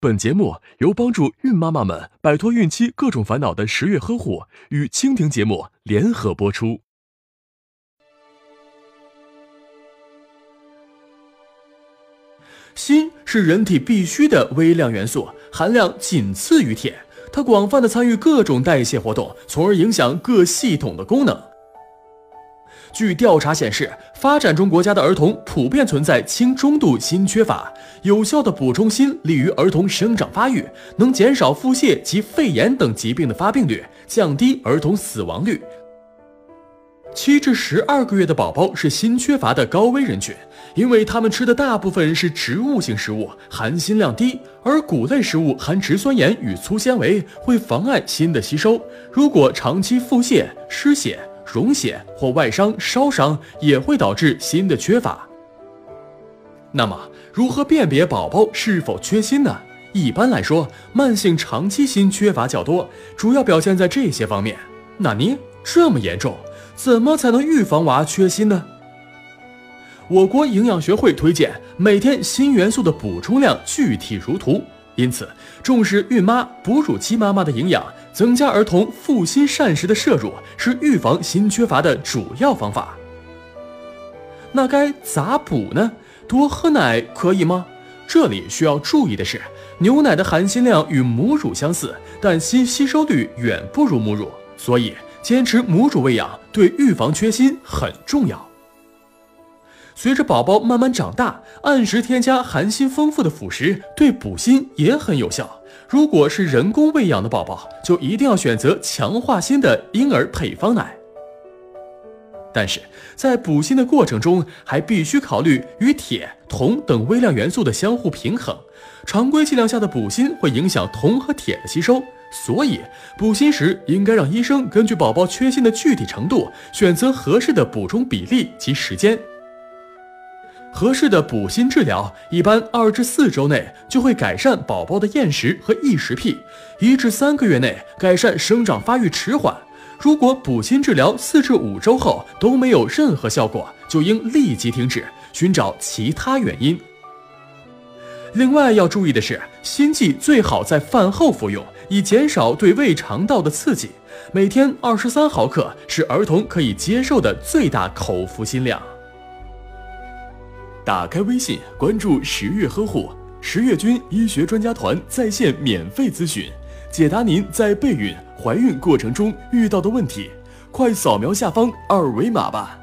本节目由帮助孕妈妈们摆脱孕期各种烦恼的十月呵护与蜻蜓节目联合播出。锌是人体必需的微量元素，含量仅次于铁。它广泛的参与各种代谢活动，从而影响各系统的功能。据调查显示，发展中国家的儿童普遍存在轻中度锌缺乏。有效的补充锌利于儿童生长发育，能减少腹泻及肺炎等疾病的发病率，降低儿童死亡率。七至十二个月的宝宝是锌缺乏的高危人群，因为他们吃的大部分是植物性食物，含锌量低，而谷类食物含植酸盐与粗纤维，会妨碍锌的吸收。如果长期腹泻、失血、溶血或外伤、烧伤，也会导致锌的缺乏。那么，如何辨别宝宝是否缺锌呢？一般来说，慢性长期锌缺乏较多，主要表现在这些方面。那您这么严重？怎么才能预防娃缺锌呢？我国营养学会推荐每天锌元素的补充量具体如图，因此重视孕妈、哺乳期妈妈的营养，增加儿童富锌膳食的摄入，是预防锌缺乏的主要方法。那该咋补呢？多喝奶可以吗？这里需要注意的是，牛奶的含锌量与母乳相似，但锌吸收率远不如母乳，所以。坚持母乳喂养对预防缺锌很重要。随着宝宝慢慢长大，按时添加含锌丰富的辅食对补锌也很有效。如果是人工喂养的宝宝，就一定要选择强化锌的婴儿配方奶。但是在补锌的过程中，还必须考虑与铁、铜等微量元素的相互平衡。常规剂量下的补锌会影响铜和铁的吸收。所以，补锌时应该让医生根据宝宝缺锌的具体程度，选择合适的补充比例及时间。合适的补锌治疗一般二至四周内就会改善宝宝的厌食和异食癖，一至三个月内改善生长发育迟缓。如果补锌治疗四至五周后都没有任何效果，就应立即停止，寻找其他原因。另外要注意的是，锌剂最好在饭后服用。以减少对胃肠道的刺激，每天二十三毫克是儿童可以接受的最大口服锌量。打开微信，关注十月呵护十月军医学专家团在线免费咨询，解答您在备孕、怀孕过程中遇到的问题。快扫描下方二维码吧。